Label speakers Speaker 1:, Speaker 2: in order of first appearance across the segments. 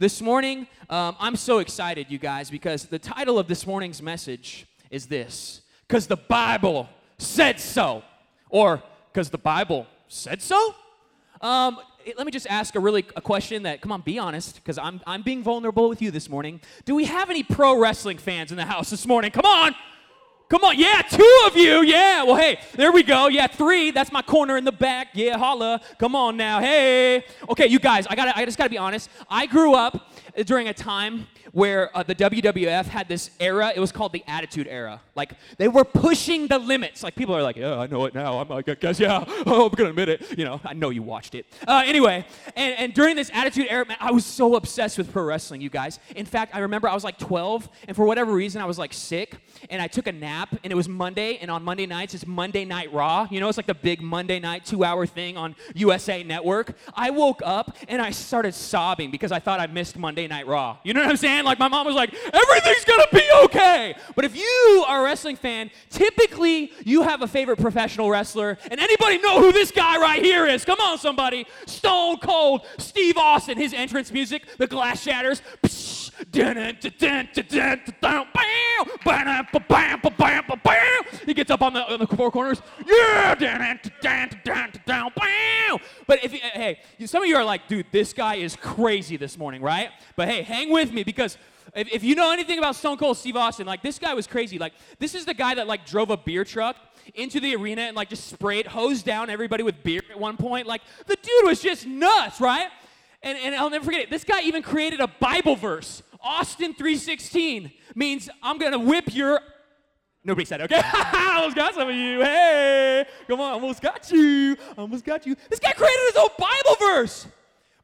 Speaker 1: this morning, um, I'm so excited, you guys, because the title of this morning's message is this Because the Bible said so. Or, Because the Bible said so? Um, let me just ask a really a question that come on be honest because I'm, I'm being vulnerable with you this morning do we have any pro wrestling fans in the house this morning come on Come on, yeah, two of you, yeah. Well, hey, there we go. Yeah, three. That's my corner in the back. Yeah, holla. Come on now, hey. Okay, you guys, I got I just gotta be honest. I grew up during a time where uh, the WWF had this era. It was called the Attitude Era. Like they were pushing the limits. Like people are like, yeah, I know it now. I'm like, I guess yeah. Oh, I'm gonna admit it. You know, I know you watched it. Uh, anyway, and, and during this Attitude Era, man, I was so obsessed with pro wrestling. You guys. In fact, I remember I was like 12, and for whatever reason, I was like sick, and I took a nap, and it was Monday, and on Monday nights it's Monday Night Raw. You know, it's like the big Monday night two-hour thing on USA Network. I woke up and I started sobbing because I thought I missed Monday Night Raw. You know what I'm saying? Like my mom was like, everything's gonna be okay. But if you are a wrestling fan, typically you have a favorite professional wrestler. And anybody know who this guy right here is? Come on, somebody. Stone Cold Steve Austin. His entrance music, the glass shatters. He gets up on the, on the four corners. Yeah. But if hey, some of you are like, dude, this guy is crazy this morning, right? But hey, hang with me because if, if you know anything about Stone Cold Steve Austin, like this guy was crazy. Like this is the guy that like drove a beer truck into the arena and like just sprayed, hosed down everybody with beer at one point. Like the dude was just nuts, right? And, and I'll never forget it. This guy even created a Bible verse. Austin 3:16 means I'm gonna whip your. Nobody said okay. I almost got some of you. Hey, come on, almost got you. Almost got you. This guy created his own Bible verse.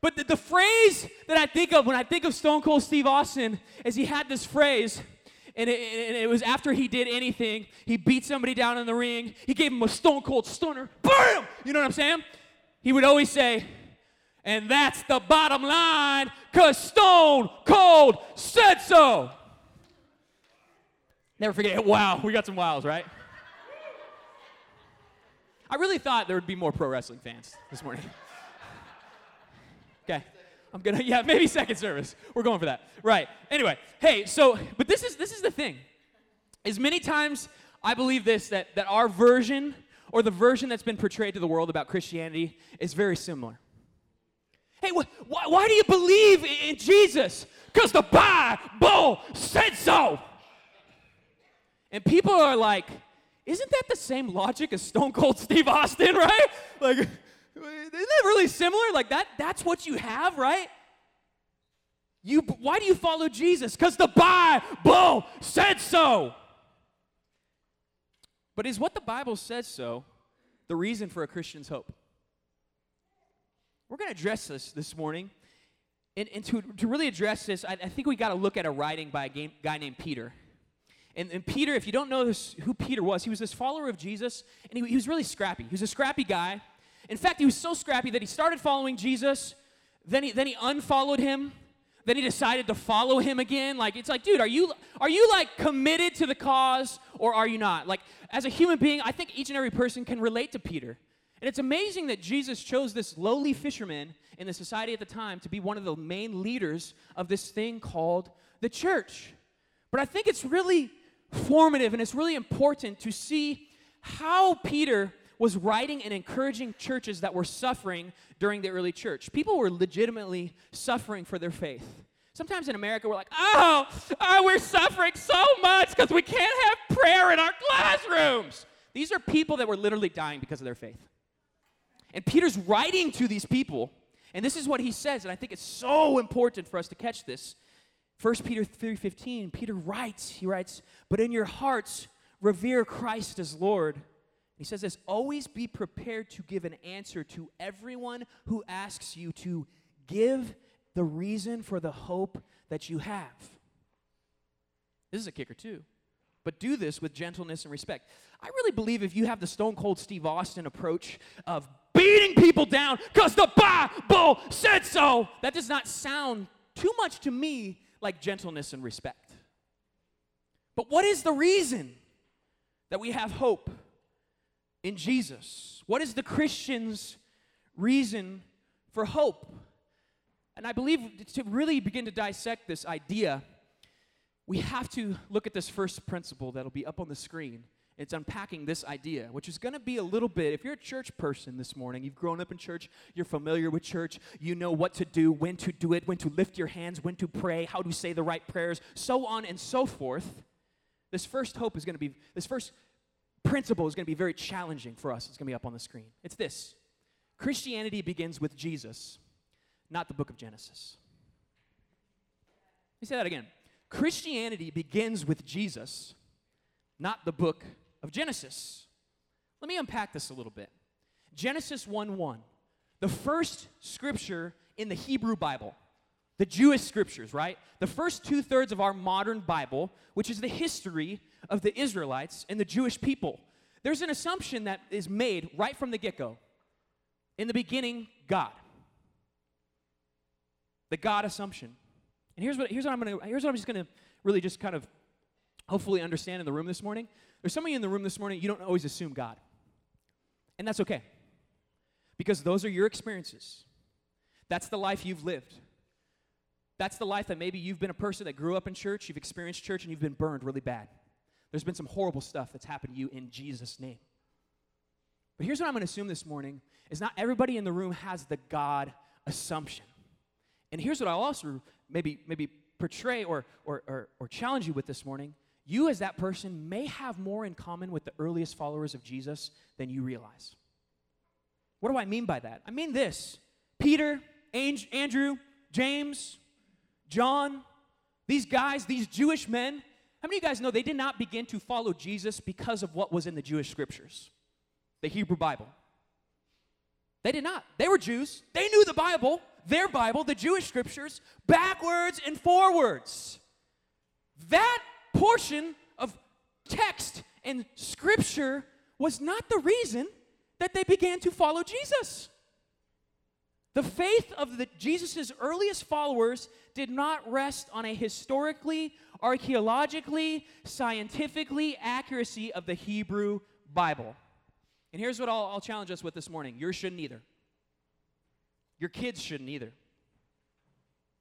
Speaker 1: But the, the phrase that I think of when I think of Stone Cold Steve Austin is he had this phrase, and it, and it, was after he did anything, he beat somebody down in the ring, he gave him a stone cold stunner, bam! You know what I'm saying? He would always say, and that's the bottom line, because Stone Cold said so. Never forget. Wow, we got some wows, right? I really thought there would be more pro wrestling fans this morning. Okay. I'm gonna, yeah, maybe second service. We're going for that. Right. Anyway, hey, so, but this is this is the thing. As many times I believe this that that our version or the version that's been portrayed to the world about Christianity is very similar. Hey, wh- wh- why do you believe in Jesus? Because the Bible said so. And people are like, isn't that the same logic as Stone Cold Steve Austin, right? Like, isn't that really similar? Like that that's what you have, right? You why do you follow Jesus? Cuz the Bible said so. But is what the Bible says so the reason for a Christian's hope? We're going to address this this morning. And, and to, to really address this, I, I think we got to look at a writing by a game, guy named Peter. And, and, Peter, if you don't know this, who Peter was, he was this follower of Jesus, and he, he was really scrappy. He was a scrappy guy. In fact, he was so scrappy that he started following Jesus, then he, then he unfollowed him, then he decided to follow him again. Like, it's like, dude, are you, are you like committed to the cause or are you not? Like, as a human being, I think each and every person can relate to Peter. And it's amazing that Jesus chose this lowly fisherman in the society at the time to be one of the main leaders of this thing called the church. But I think it's really formative and it's really important to see how Peter was writing and encouraging churches that were suffering during the early church. People were legitimately suffering for their faith. Sometimes in America, we're like, oh, oh we're suffering so much because we can't have prayer in our classrooms. These are people that were literally dying because of their faith. And Peter's writing to these people, and this is what he says, and I think it's so important for us to catch this. 1 Peter 3:15, Peter writes, he writes, "But in your hearts revere Christ as Lord." He says this always be prepared to give an answer to everyone who asks you to give the reason for the hope that you have. This is a kicker, too. But do this with gentleness and respect. I really believe if you have the stone cold Steve Austin approach of beating people down because the Bible said so, that does not sound too much to me like gentleness and respect. But what is the reason that we have hope? in Jesus? What is the Christian's reason for hope? And I believe to really begin to dissect this idea, we have to look at this first principle that'll be up on the screen. It's unpacking this idea, which is going to be a little bit. If you're a church person this morning, you've grown up in church, you're familiar with church, you know what to do, when to do it, when to lift your hands, when to pray, how to say the right prayers, so on and so forth. This first hope is going to be, this first principle is going to be very challenging for us. It's going to be up on the screen. It's this Christianity begins with Jesus, not the book of Genesis. Let me say that again. Christianity begins with Jesus, not the book of Genesis. Let me unpack this a little bit. Genesis 1 1, the first scripture in the Hebrew Bible, the Jewish scriptures, right? The first two thirds of our modern Bible, which is the history of the Israelites and the Jewish people. There's an assumption that is made right from the get go. In the beginning, God. The God assumption. And here's what, here's what I'm gonna, here's what I'm just gonna really just kind of hopefully understand in the room this morning. There's somebody in the room this morning, you don't always assume God. And that's okay. Because those are your experiences. That's the life you've lived. That's the life that maybe you've been a person that grew up in church, you've experienced church, and you've been burned really bad. There's been some horrible stuff that's happened to you in Jesus' name. But here's what I'm going to assume this morning is not everybody in the room has the God assumption. And here's what I'll also maybe maybe portray or, or, or, or challenge you with this morning. You, as that person, may have more in common with the earliest followers of Jesus than you realize. What do I mean by that? I mean this Peter, Andrew, James, John, these guys, these Jewish men, how many of you guys know they did not begin to follow Jesus because of what was in the Jewish scriptures, the Hebrew Bible? They did not. They were Jews. They knew the Bible, their Bible, the Jewish scriptures, backwards and forwards. That portion of text and scripture was not the reason that they began to follow Jesus. The faith of the Jesus' earliest followers did not rest on a historically, archaeologically, scientifically accuracy of the Hebrew Bible. And here's what I'll, I'll challenge us with this morning yours shouldn't either. Your kids shouldn't either.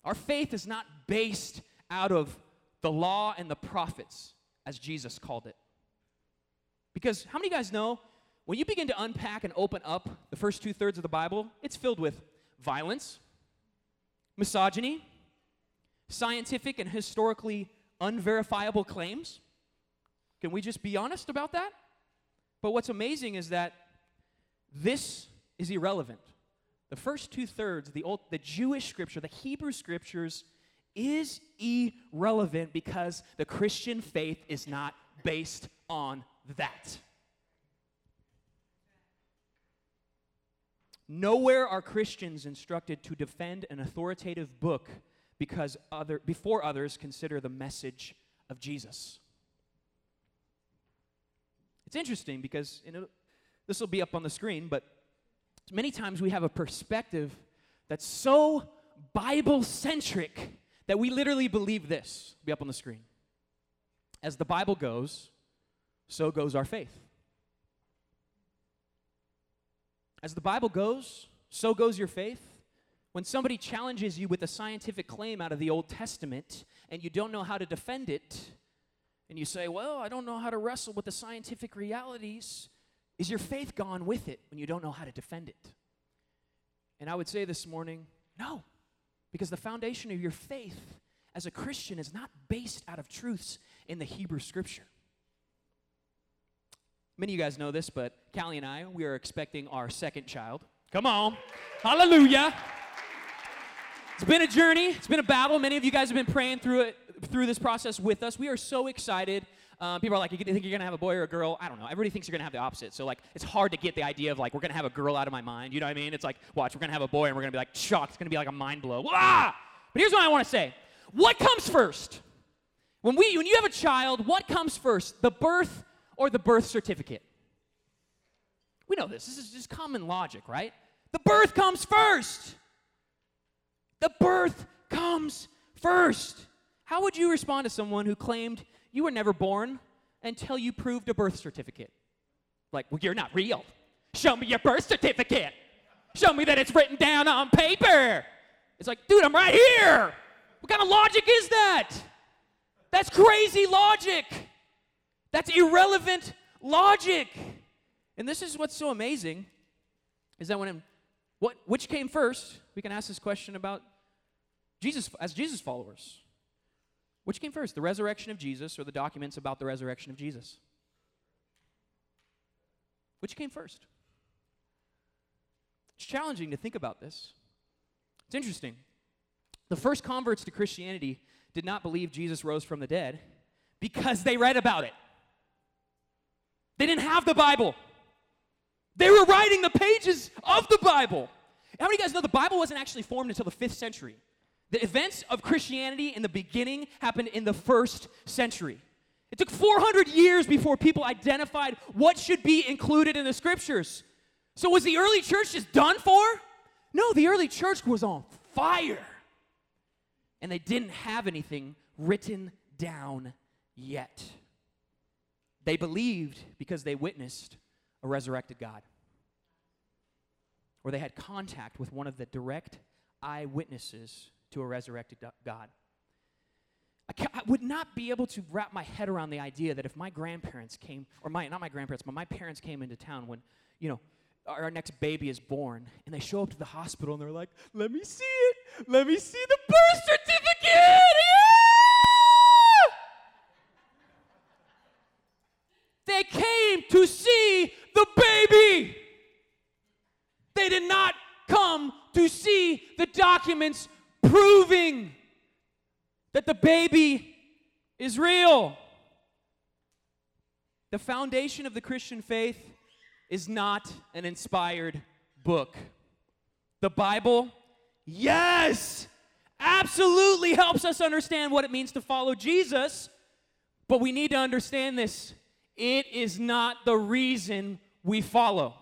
Speaker 1: Our faith is not based out of the law and the prophets, as Jesus called it. Because how many guys know when you begin to unpack and open up the first two thirds of the Bible, it's filled with violence, misogyny, scientific and historically unverifiable claims. Can we just be honest about that? But what's amazing is that this is irrelevant. The first two thirds, the, old, the Jewish scripture, the Hebrew scriptures, is irrelevant because the Christian faith is not based on that. Nowhere are Christians instructed to defend an authoritative book because other, before others consider the message of Jesus. It's interesting because this will be up on the screen, but many times we have a perspective that's so Bible centric that we literally believe this. Be up on the screen. As the Bible goes, so goes our faith. As the Bible goes, so goes your faith. When somebody challenges you with a scientific claim out of the Old Testament and you don't know how to defend it, and you say, Well, I don't know how to wrestle with the scientific realities, is your faith gone with it when you don't know how to defend it? And I would say this morning, no, because the foundation of your faith as a Christian is not based out of truths in the Hebrew scripture. Many of you guys know this, but Callie and I, we are expecting our second child. Come on. Hallelujah. It's been a journey. It's been a battle. Many of you guys have been praying through it through this process with us. We are so excited. Um, people are like, you think you're gonna have a boy or a girl? I don't know. Everybody thinks you're gonna have the opposite. So like, it's hard to get the idea of like we're gonna have a girl out of my mind. You know what I mean? It's like, watch, we're gonna have a boy and we're gonna be like shocked. It's gonna be like a mind blow. Ah! But here's what I want to say: What comes first? When we, when you have a child, what comes first? The birth or the birth certificate? We know this. This is just common logic, right? The birth comes first. The birth comes first. How would you respond to someone who claimed you were never born until you proved a birth certificate? Like, well, you're not real. Show me your birth certificate. Show me that it's written down on paper. It's like, dude, I'm right here. What kind of logic is that? That's crazy logic. That's irrelevant logic. And this is what's so amazing is that when what which came first, we can ask this question about Jesus as Jesus followers. Which came first, the resurrection of Jesus or the documents about the resurrection of Jesus? Which came first? It's challenging to think about this. It's interesting. The first converts to Christianity did not believe Jesus rose from the dead because they read about it. They didn't have the Bible. They were writing the pages of the Bible. How many of you guys know the Bible wasn't actually formed until the fifth century? The events of Christianity in the beginning happened in the first century. It took 400 years before people identified what should be included in the scriptures. So, was the early church just done for? No, the early church was on fire. And they didn't have anything written down yet. They believed because they witnessed a resurrected God, or they had contact with one of the direct eyewitnesses to a resurrected God. I, I, would not be able to wrap my head around the idea that if my grandparents came, or my not my grandparents, but my parents came into town when, you know, our next baby is born, and they show up to the hospital and they're like, "Let me see it. Let me see the birth certificate." Yeah! They came to see the baby. They did not come to see the documents proving that the baby is real. The foundation of the Christian faith is not an inspired book. The Bible, yes, absolutely helps us understand what it means to follow Jesus, but we need to understand this. It is not the reason we follow.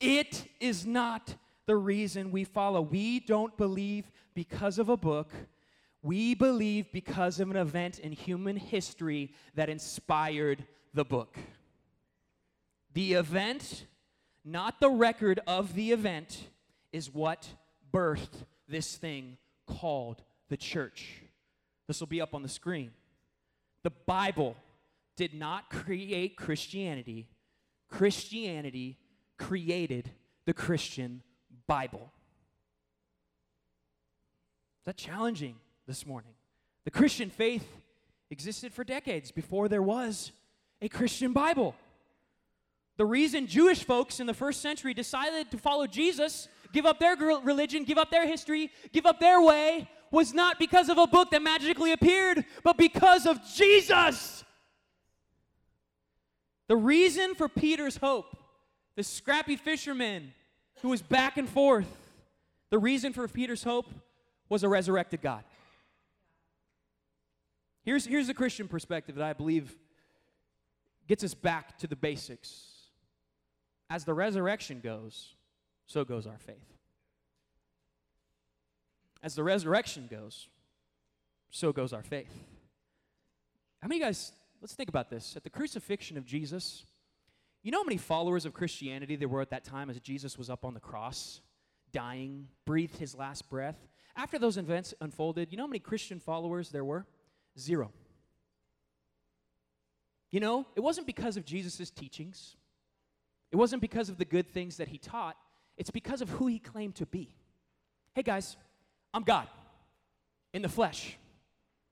Speaker 1: It is not the reason we follow. We don't believe because of a book. We believe because of an event in human history that inspired the book. The event, not the record of the event, is what birthed this thing called the church. This will be up on the screen. The Bible did not create Christianity, Christianity created the Christian Bible. Is that challenging this morning? The Christian faith existed for decades before there was a Christian Bible. The reason Jewish folks in the first century decided to follow Jesus, give up their religion, give up their history, give up their way, was not because of a book that magically appeared, but because of Jesus. The reason for Peter's hope, the scrappy fisherman who was back and forth, the reason for Peter's hope was a resurrected God. Here's, here's the Christian perspective that I believe gets us back to the basics. As the resurrection goes, so goes our faith. As the resurrection goes, so goes our faith. How many guys, let's think about this. At the crucifixion of Jesus, you know how many followers of Christianity there were at that time as Jesus was up on the cross, dying, breathed his last breath? After those events unfolded, you know how many Christian followers there were? Zero. You know, it wasn't because of Jesus' teachings, it wasn't because of the good things that he taught, it's because of who he claimed to be. Hey guys, I'm God in the flesh.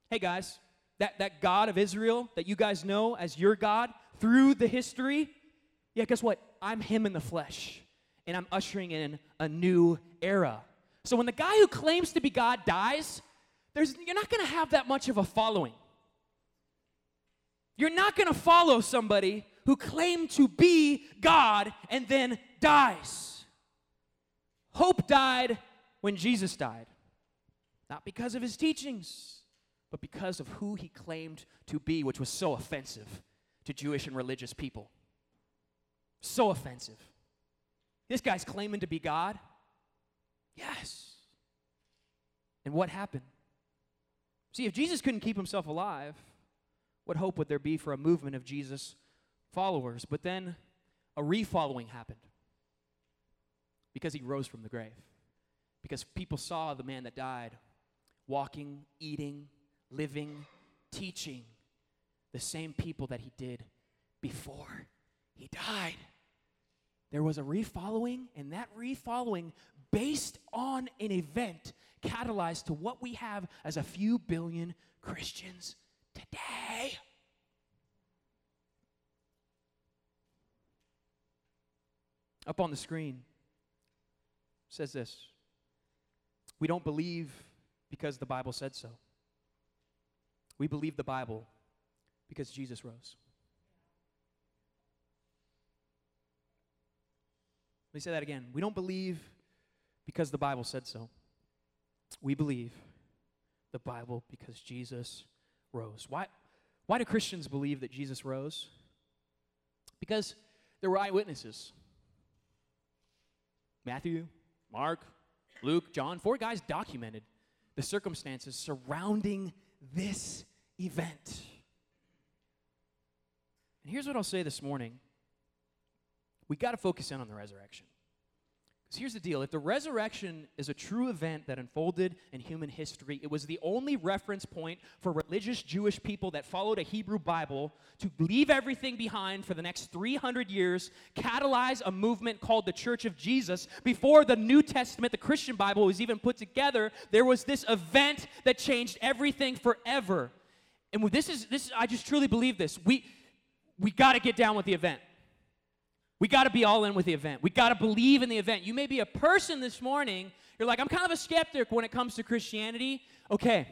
Speaker 1: Hey guys, that, that God of Israel that you guys know as your God through the history, yeah, guess what? I'm him in the flesh. And I'm ushering in a new era. So when the guy who claims to be God dies, there's, you're not going to have that much of a following. You're not going to follow somebody who claimed to be God and then dies. Hope died when Jesus died. Not because of his teachings, but because of who he claimed to be, which was so offensive to Jewish and religious people. So offensive. This guy's claiming to be God. Yes. And what happened? See, if Jesus couldn't keep himself alive, what hope would there be for a movement of Jesus followers? But then a refollowing happened because he rose from the grave. because people saw the man that died walking, eating, living, teaching the same people that he did before he died. There was a refollowing, and that refollowing, based on an event, catalyzed to what we have as a few billion Christians today. Up on the screen says this We don't believe because the Bible said so. We believe the Bible because Jesus rose. Let me say that again. We don't believe because the Bible said so. We believe the Bible because Jesus rose. Why, why do Christians believe that Jesus rose? Because there were eyewitnesses. Matthew, Mark, Luke, John, four guys documented the circumstances surrounding this event. And here's what I'll say this morning we got to focus in on the resurrection. Because here's the deal if the resurrection is a true event that unfolded in human history, it was the only reference point for religious Jewish people that followed a Hebrew Bible to leave everything behind for the next 300 years, catalyze a movement called the Church of Jesus. Before the New Testament, the Christian Bible, was even put together, there was this event that changed everything forever. And this is, this, I just truly believe this. We, we got to get down with the event. We got to be all in with the event. We got to believe in the event. You may be a person this morning, you're like, I'm kind of a skeptic when it comes to Christianity. Okay,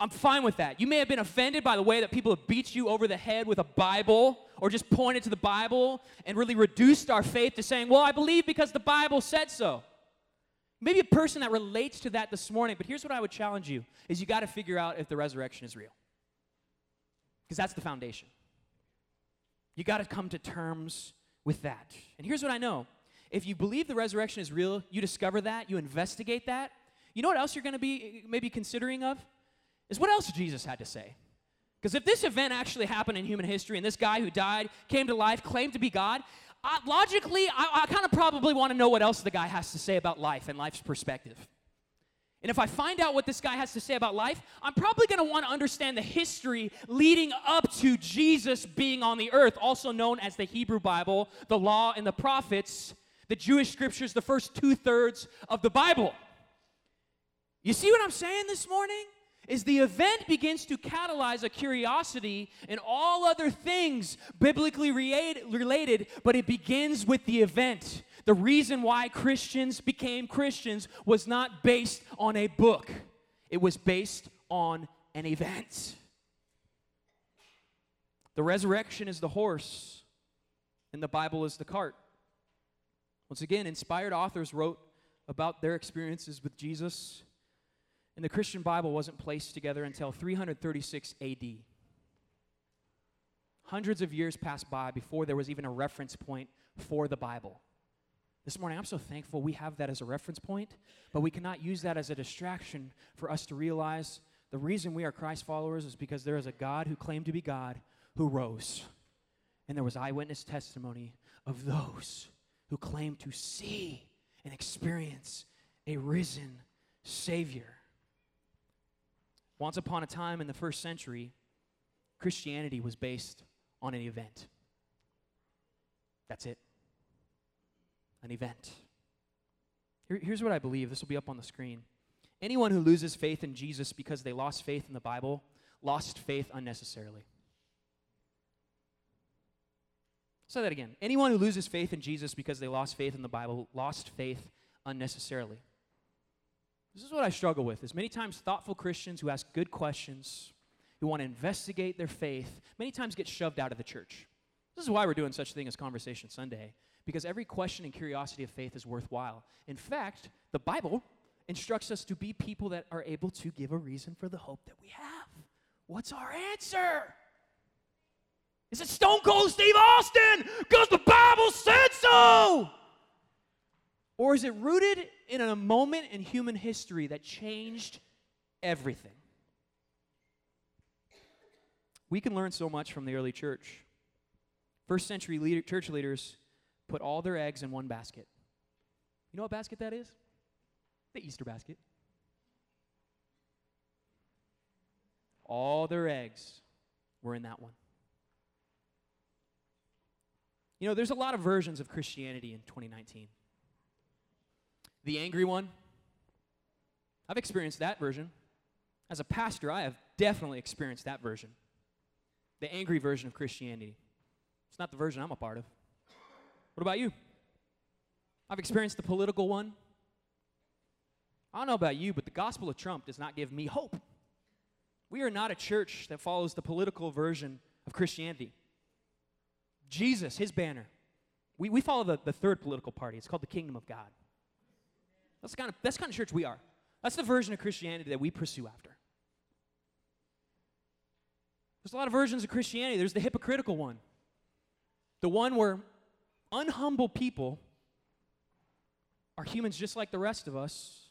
Speaker 1: I'm fine with that. You may have been offended by the way that people have beat you over the head with a Bible or just pointed to the Bible and really reduced our faith to saying, well, I believe because the Bible said so. Maybe a person that relates to that this morning, but here's what I would challenge you is you got to figure out if the resurrection is real. Because that's the foundation. You got to come to terms with that. And here's what I know if you believe the resurrection is real, you discover that, you investigate that. You know what else you're going to be maybe considering of? Is what else Jesus had to say. Because if this event actually happened in human history and this guy who died came to life, claimed to be God, I, logically, I, I kind of probably want to know what else the guy has to say about life and life's perspective. And if I find out what this guy has to say about life, I'm probably going to want to understand the history leading up to Jesus being on the earth, also known as the Hebrew Bible, the law, and the prophets, the Jewish scriptures, the first two thirds of the Bible. You see what I'm saying this morning? Is the event begins to catalyze a curiosity in all other things biblically related, but it begins with the event. The reason why Christians became Christians was not based on a book, it was based on an event. The resurrection is the horse, and the Bible is the cart. Once again, inspired authors wrote about their experiences with Jesus, and the Christian Bible wasn't placed together until 336 AD. Hundreds of years passed by before there was even a reference point for the Bible. This morning, I'm so thankful we have that as a reference point, but we cannot use that as a distraction for us to realize the reason we are Christ followers is because there is a God who claimed to be God who rose. And there was eyewitness testimony of those who claimed to see and experience a risen Savior. Once upon a time in the first century, Christianity was based on an event. That's it an event. Here, here's what I believe this will be up on the screen. Anyone who loses faith in Jesus because they lost faith in the Bible lost faith unnecessarily. Say that again. Anyone who loses faith in Jesus because they lost faith in the Bible lost faith unnecessarily. This is what I struggle with. Is many times thoughtful Christians who ask good questions, who want to investigate their faith, many times get shoved out of the church. This is why we're doing such a thing as Conversation Sunday because every question and curiosity of faith is worthwhile. In fact, the Bible instructs us to be people that are able to give a reason for the hope that we have. What's our answer? Is it Stone Cold Steve Austin? Because the Bible said so! Or is it rooted in a moment in human history that changed everything? We can learn so much from the early church. First century leader, church leaders put all their eggs in one basket. You know what basket that is? the Easter basket. All their eggs were in that one. You know, there's a lot of versions of Christianity in 2019. The angry one, I've experienced that version. As a pastor, I have definitely experienced that version. The angry version of Christianity. It's not the version I'm a part of. What about you? I've experienced the political one. I don't know about you, but the gospel of Trump does not give me hope. We are not a church that follows the political version of Christianity. Jesus, his banner. We, we follow the, the third political party. It's called the kingdom of God. That's kind of that's the kind of church we are. That's the version of Christianity that we pursue after. There's a lot of versions of Christianity. There's the hypocritical one. The one where unhumble people are humans just like the rest of us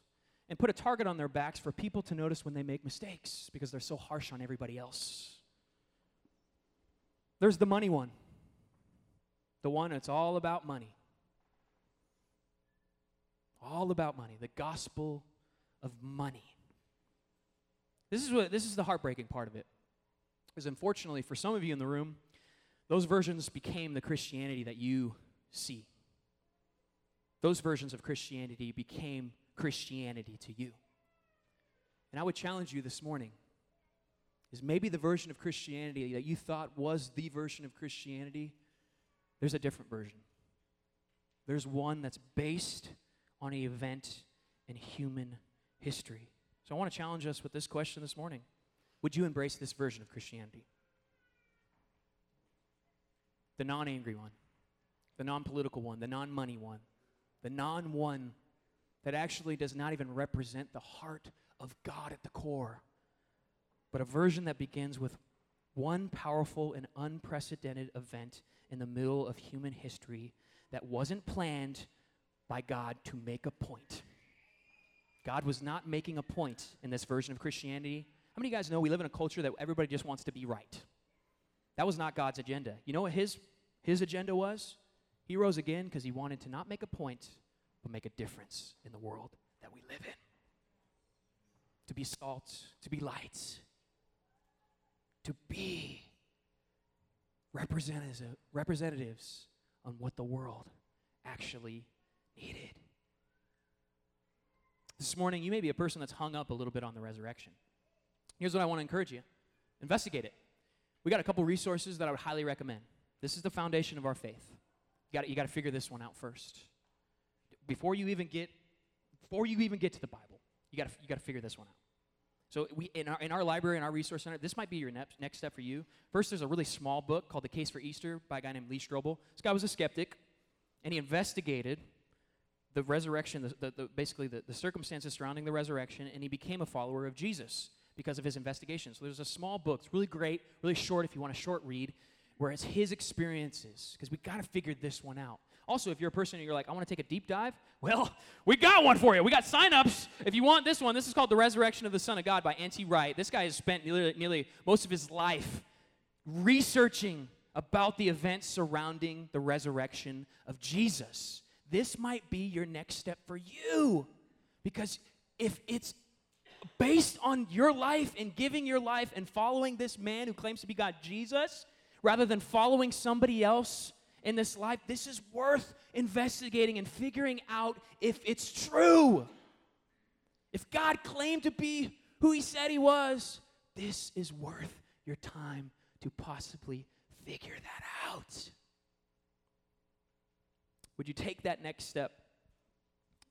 Speaker 1: and put a target on their backs for people to notice when they make mistakes because they're so harsh on everybody else. There's the money one. The one that's all about money. All about money. The gospel of money. This is what this is the heartbreaking part of it. Because unfortunately, for some of you in the room, those versions became the Christianity that you see. Those versions of Christianity became Christianity to you. And I would challenge you this morning is maybe the version of Christianity that you thought was the version of Christianity, there's a different version. There's one that's based on an event in human history. So I want to challenge us with this question this morning Would you embrace this version of Christianity? The non angry one, the non political one, the non money one, the non one that actually does not even represent the heart of God at the core, but a version that begins with one powerful and unprecedented event in the middle of human history that wasn't planned by God to make a point. God was not making a point in this version of Christianity. How many of you guys know we live in a culture that everybody just wants to be right? That was not God's agenda. You know what his, his agenda was? He rose again because he wanted to not make a point, but make a difference in the world that we live in. To be salt, to be light, to be representatives, representatives on what the world actually needed. This morning, you may be a person that's hung up a little bit on the resurrection. Here's what I want to encourage you investigate it. We got a couple resources that I would highly recommend. This is the foundation of our faith. You got you to figure this one out first before you even get before you even get to the Bible, you got you got to figure this one out. So we in our in our library in our resource center, this might be your next next step for you. First, there's a really small book called The Case for Easter by a guy named Lee Strobel. This guy was a skeptic, and he investigated the resurrection, the, the, the basically the, the circumstances surrounding the resurrection, and he became a follower of Jesus because of his investigation. So there's a small book. It's really great, really short if you want a short read, where it's his experiences because we got to figure this one out. Also, if you're a person and you're like, I want to take a deep dive, well, we got one for you. We got signups. If you want this one, this is called The Resurrection of the Son of God by N.T. Wright. This guy has spent nearly, nearly most of his life researching about the events surrounding the resurrection of Jesus. This might be your next step for you. Because if it's based on your life and giving your life and following this man who claims to be God, Jesus, rather than following somebody else in this life, this is worth investigating and figuring out if it's true. If God claimed to be who he said he was, this is worth your time to possibly figure that out. Would you take that next step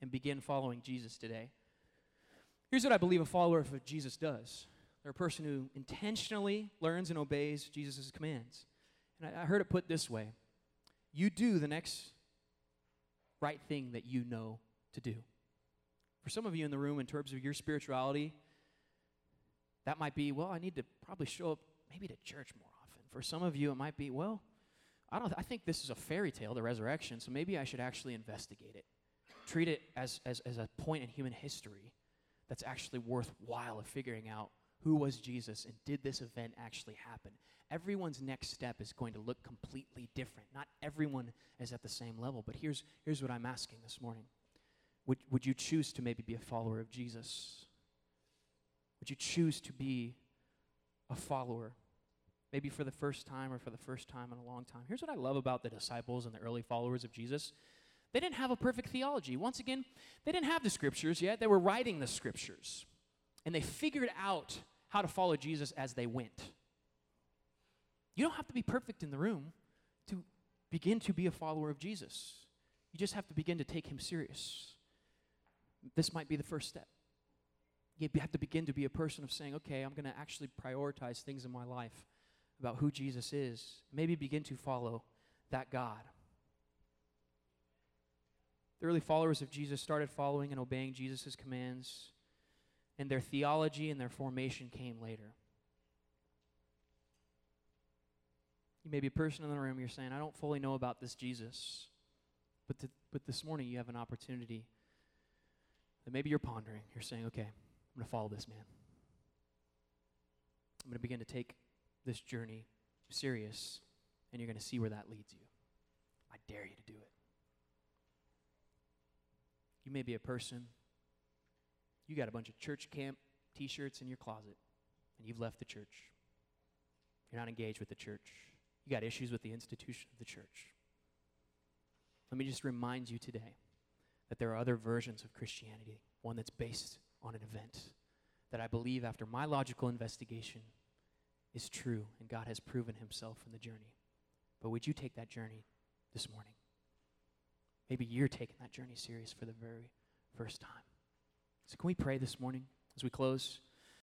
Speaker 1: and begin following Jesus today? Here's what I believe a follower of Jesus does they're a person who intentionally learns and obeys Jesus' commands. And I, I heard it put this way you do the next right thing that you know to do. For some of you in the room, in terms of your spirituality, that might be, well, I need to probably show up maybe to church more often. For some of you, it might be, well, I don't I think this is a fairy tale, the resurrection, so maybe I should actually investigate it. Treat it as, as, as a point in human history that's actually worthwhile of figuring out who was Jesus and did this event actually happen? Everyone's next step is going to look completely different. Not everyone is at the same level, but here's, here's what I'm asking this morning Would, would you choose to maybe be a follower of Jesus? Would you choose to be a follower? Maybe for the first time or for the first time in a long time. Here's what I love about the disciples and the early followers of Jesus they didn't have a perfect theology. Once again, they didn't have the scriptures yet, they were writing the scriptures. And they figured out how to follow Jesus as they went. You don't have to be perfect in the room to begin to be a follower of Jesus. You just have to begin to take him serious. This might be the first step. You have to begin to be a person of saying, okay, I'm going to actually prioritize things in my life about who Jesus is. Maybe begin to follow that God. The early followers of Jesus started following and obeying Jesus' commands, and their theology and their formation came later. You may be a person in the room, you're saying, I don't fully know about this Jesus. But, but this morning you have an opportunity that maybe you're pondering. You're saying, okay, I'm going to follow this man. I'm going to begin to take this journey serious, and you're going to see where that leads you. I dare you to do it. You may be a person, you got a bunch of church camp t shirts in your closet, and you've left the church. You're not engaged with the church. You got issues with the institution of the church. Let me just remind you today that there are other versions of Christianity, one that's based on an event that I believe, after my logical investigation, is true, and God has proven himself in the journey. But would you take that journey this morning? Maybe you're taking that journey serious for the very first time. So, can we pray this morning as we close?